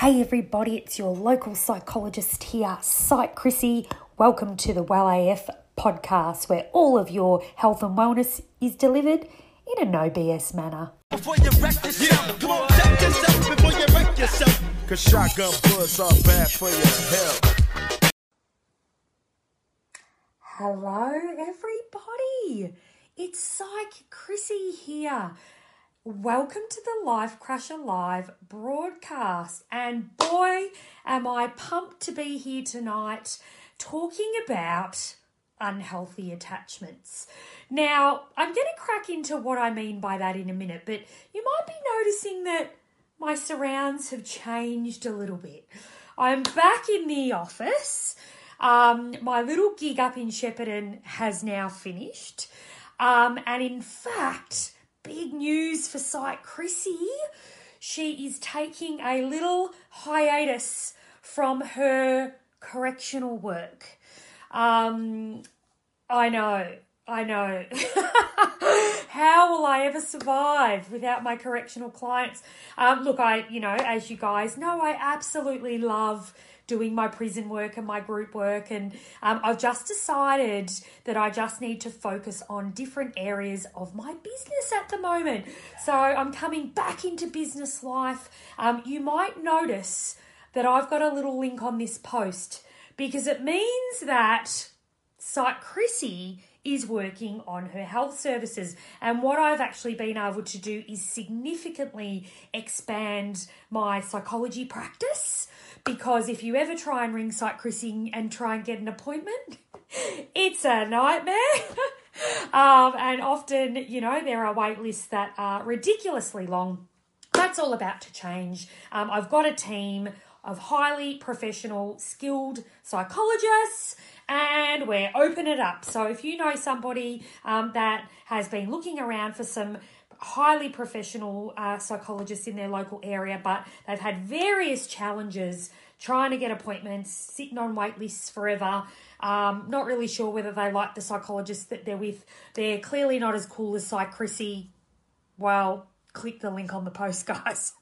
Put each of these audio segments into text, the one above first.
Hey everybody, it's your local psychologist here, Psych Chrissy. Welcome to the Well AF podcast where all of your health and wellness is delivered in a no BS manner. Before you wreck yourself, come on, check yourself before you wreck yourself. Cause shotgun bullets are bad for your health. Hello everybody, it's Psych Chrissy here. Welcome to the Life Crusher Live broadcast. And boy, am I pumped to be here tonight talking about unhealthy attachments. Now, I'm going to crack into what I mean by that in a minute, but you might be noticing that my surrounds have changed a little bit. I'm back in the office. Um, my little gig up in Shepparton has now finished. Um, and in fact, big news for Psych Chrissy. She is taking a little hiatus from her correctional work. Um, I know, I know. How will I ever survive without my correctional clients? Um, look, I, you know, as you guys know, I absolutely love doing my prison work and my group work. And um, I've just decided that I just need to focus on different areas of my business at the moment. So I'm coming back into business life. Um, you might notice that I've got a little link on this post because it means that Psych Chrissy is working on her health services. And what I've actually been able to do is significantly expand my psychology practice because if you ever try and ring Psych Chrissy and try and get an appointment, it's a nightmare. um, and often, you know, there are wait lists that are ridiculously long. That's all about to change. Um, I've got a team of highly professional, skilled psychologists, and we're open it up. So if you know somebody um, that has been looking around for some highly professional uh, psychologists in their local area, but they've had various challenges trying to get appointments, sitting on wait lists forever. Um, not really sure whether they like the psychologist that they're with. They're clearly not as cool as Psych Chrissy. Well, click the link on the post, guys.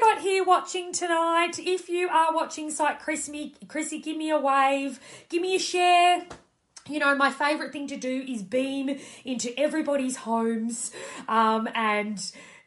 Got here watching tonight? If you are watching Psych Chrissy, Chrissy, give me a wave, give me a share. You know, my favorite thing to do is beam into everybody's homes um, and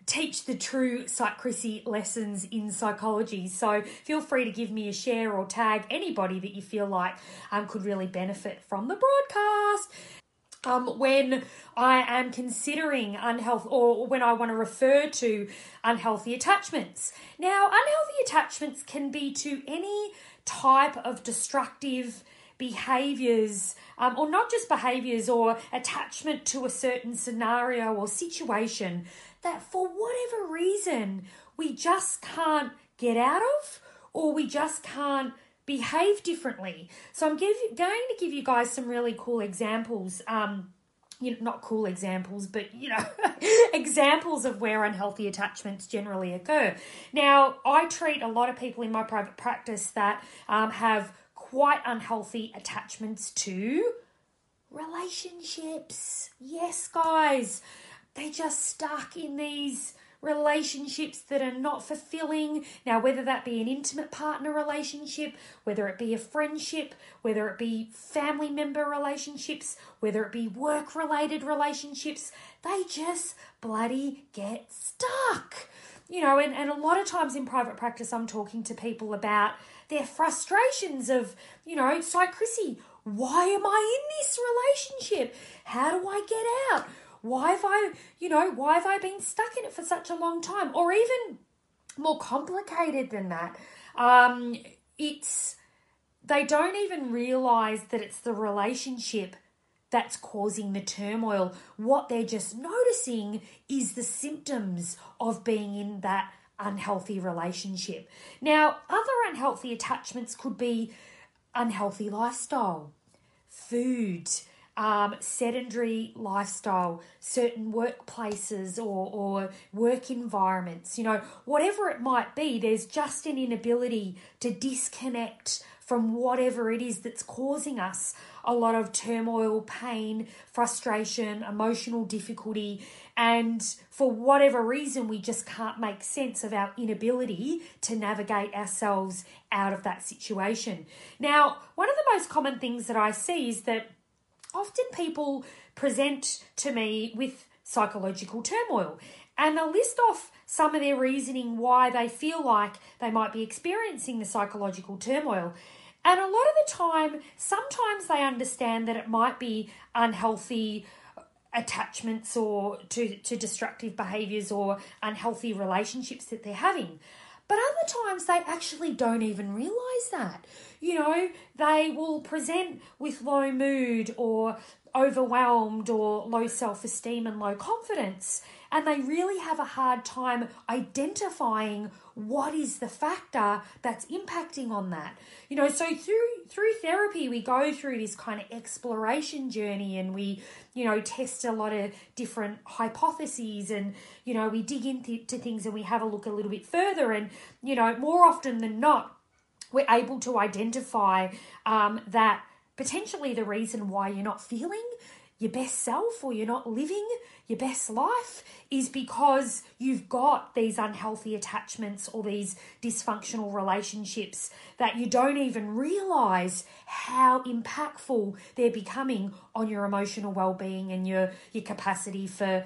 teach the true Psych Chrissy lessons in psychology. So feel free to give me a share or tag anybody that you feel like um, could really benefit from the broadcast. Um, when I am considering unhealthy or when I want to refer to unhealthy attachments. Now, unhealthy attachments can be to any type of destructive behaviors, um, or not just behaviors or attachment to a certain scenario or situation that for whatever reason we just can't get out of or we just can't behave differently. So I'm give, going to give you guys some really cool examples. Um, you know, not cool examples, but you know, examples of where unhealthy attachments generally occur. Now, I treat a lot of people in my private practice that um, have quite unhealthy attachments to relationships. Yes, guys, they just stuck in these relationships that are not fulfilling. Now, whether that be an intimate partner relationship, whether it be a friendship, whether it be family member relationships, whether it be work related relationships, they just bloody get stuck. You know, and, and a lot of times in private practice, I'm talking to people about their frustrations of, you know, it's like, Chrissy, why am I in this relationship? How do I get out? Why have I, you know, why have I been stuck in it for such a long time? Or even more complicated than that. Um, it's, they don't even realize that it's the relationship that's causing the turmoil. What they're just noticing is the symptoms of being in that unhealthy relationship. Now, other unhealthy attachments could be unhealthy lifestyle, food, um, sedentary lifestyle, certain workplaces or, or work environments, you know, whatever it might be, there's just an inability to disconnect from whatever it is that's causing us a lot of turmoil, pain, frustration, emotional difficulty, and for whatever reason, we just can't make sense of our inability to navigate ourselves out of that situation. Now, one of the most common things that I see is that often people present to me with psychological turmoil and they'll list off some of their reasoning why they feel like they might be experiencing the psychological turmoil. And a lot of the time, sometimes they understand that it might be unhealthy attachments or to, to destructive behaviors or unhealthy relationships that they're having. But other times they actually don't even realize that. You know, they will present with low mood or overwhelmed or low self esteem and low confidence and they really have a hard time identifying what is the factor that's impacting on that. You know so through through therapy we go through this kind of exploration journey and we you know test a lot of different hypotheses and you know we dig into things and we have a look a little bit further and you know more often than not we're able to identify um, that potentially the reason why you're not feeling your best self or you're not living your best life is because you've got these unhealthy attachments or these dysfunctional relationships that you don't even realize how impactful they're becoming on your emotional well-being and your your capacity for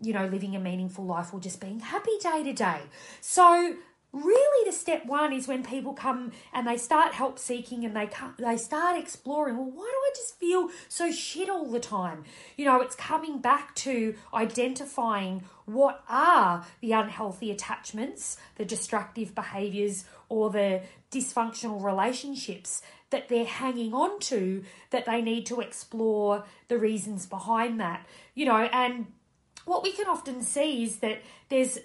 you know living a meaningful life or just being happy day to day. So really the step one is when people come and they start help seeking and they come, they start exploring well why do i just feel so shit all the time? You know it's coming back to identifying what are the unhealthy attachments the destructive behaviors or the dysfunctional relationships that they're hanging on to that they need to explore the reasons behind that you know and what we can often see is that there's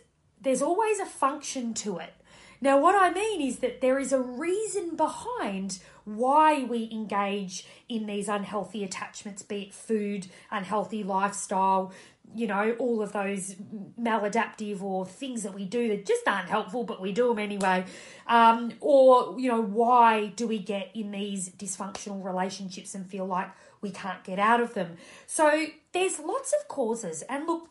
there's always a function to it. Now, what I mean is that there is a reason behind why we engage in these unhealthy attachments, be it food, unhealthy lifestyle, you know, all of those maladaptive or things that we do that just aren't helpful, but we do them anyway. Um, or, you know, why do we get in these dysfunctional relationships and feel like we can't get out of them? So there's lots of causes. And look,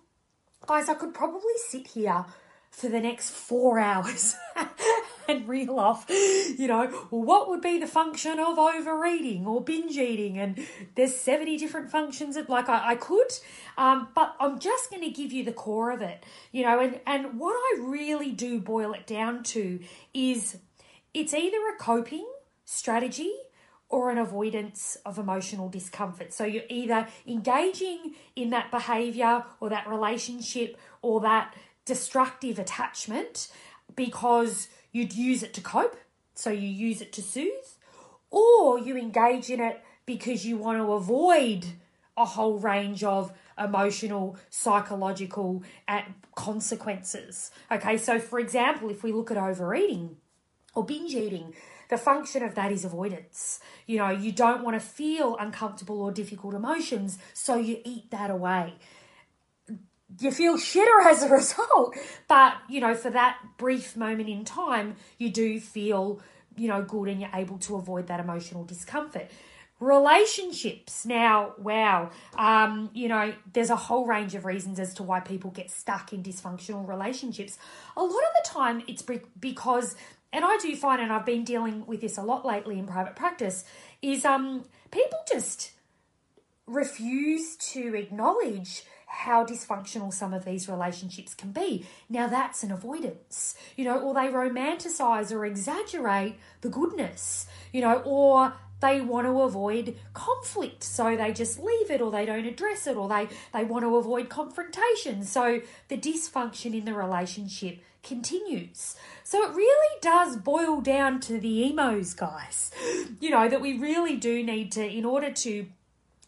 guys, I could probably sit here for the next four hours and reel off, you know, what would be the function of overeating or binge eating? And there's 70 different functions of like I, I could, um, but I'm just going to give you the core of it, you know, and, and what I really do boil it down to is it's either a coping strategy or an avoidance of emotional discomfort. So you're either engaging in that behavior or that relationship or that destructive attachment because you'd use it to cope, so you use it to soothe, or you engage in it because you want to avoid a whole range of emotional, psychological consequences. Okay, so for example, if we look at overeating or binge eating, the function of that is avoidance. You know, you don't want to feel uncomfortable or difficult emotions, so you eat that away you feel shitter as a result. But, you know, for that brief moment in time, you do feel, you know, good and you're able to avoid that emotional discomfort. Relationships. Now, wow, um, you know, there's a whole range of reasons as to why people get stuck in dysfunctional relationships. A lot of the time, it's because, and I do find, and I've been dealing with this a lot lately in private practice, is um, people just refuse to acknowledge how dysfunctional some of these relationships can be. Now, that's an avoidance, you know, or they romanticize or exaggerate the goodness, you know, or they want to avoid conflict so they just leave it or they don't address it or they they want to avoid confrontation. So the dysfunction in the relationship continues. So it really does boil down to the emos guys you know that we really do need to in order to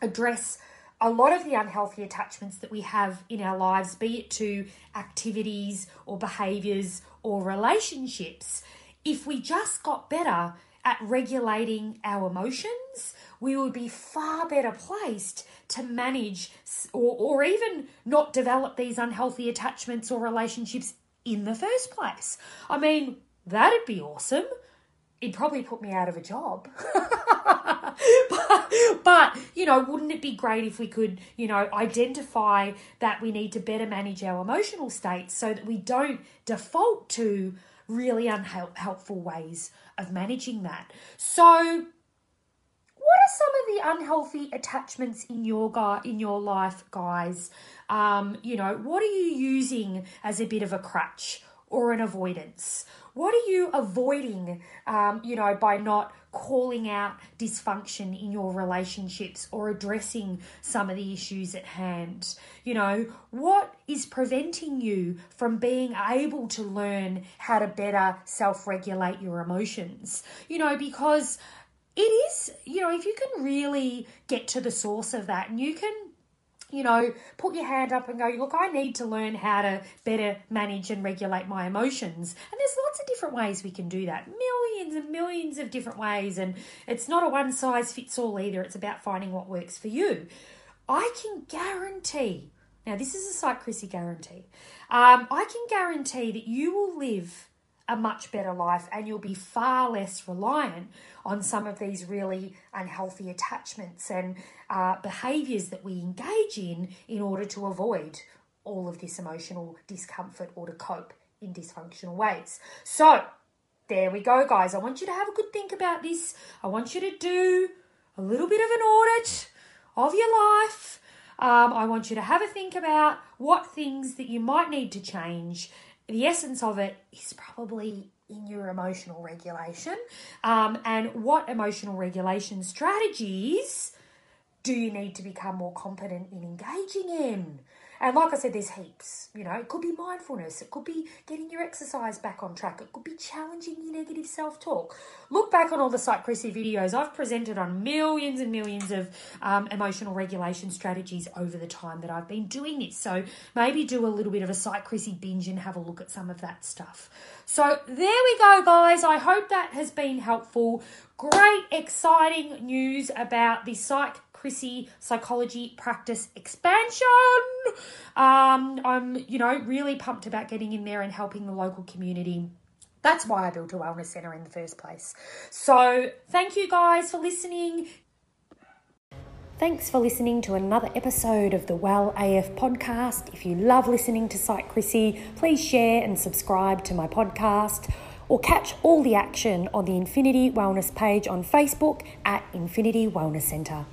address a lot of the unhealthy attachments that we have in our lives, be it to activities or behaviors or relationships, if we just got better at regulating our emotions, we would be far better placed to manage or, or even not develop these unhealthy attachments or relationships in the first place. I mean, that'd be awesome. It'd probably put me out of a job. but, but, you know, wouldn't it be great if we could, you know, identify that we need to better manage our emotional states so that we don't default to really unhelpful ways of managing that? So, what are some of the unhealthy attachments in your guy in your life, guys? Um, you know, what are you using as a bit of a crutch or an avoidance? What are you avoiding, um, you know, by not calling out dysfunction in your relationships or addressing some of the issues at hand? You know, what is preventing you from being able to learn how to better self regulate your emotions? You know, because it is, you know, if you can really get to the source of that and you can you know, put your hand up and go, look, I need to learn how to better manage and regulate my emotions. And there's lots of different ways we can do that. Millions and millions of different ways. And it's not a one size fits all either. It's about finding what works for you. I can guarantee, now this is a Psych Chrissy guarantee, um, I can guarantee that you will live a much better life and you'll be far less reliant on some of these really unhealthy attachments and uh, behaviors that we engage in in order to avoid all of this emotional discomfort or to cope in dysfunctional ways. So, there we go, guys. I want you to have a good think about this. I want you to do a little bit of an audit of your life. Um, I want you to have a think about what things that you might need to change the essence of it is probably in your emotional regulation. Um, and what emotional regulation strategies do you need to become more competent in engaging in and like I said, there's heaps. You know, it could be mindfulness, it could be getting your exercise back on track, it could be challenging your negative self talk. Look back on all the Psych Chrissy videos. I've presented on millions and millions of um, emotional regulation strategies over the time that I've been doing this. So maybe do a little bit of a Psych Chrissy binge and have a look at some of that stuff. So there we go, guys. I hope that has been helpful. Great, exciting news about the Psych Chrissy Psychology Practice Expansion. Um, I'm, you know, really pumped about getting in there and helping the local community. That's why I built a wellness centre in the first place. So, thank you guys for listening. Thanks for listening to another episode of the Well AF podcast. If you love listening to Psych Chrissy, please share and subscribe to my podcast or catch all the action on the Infinity Wellness page on Facebook at Infinity Wellness Centre.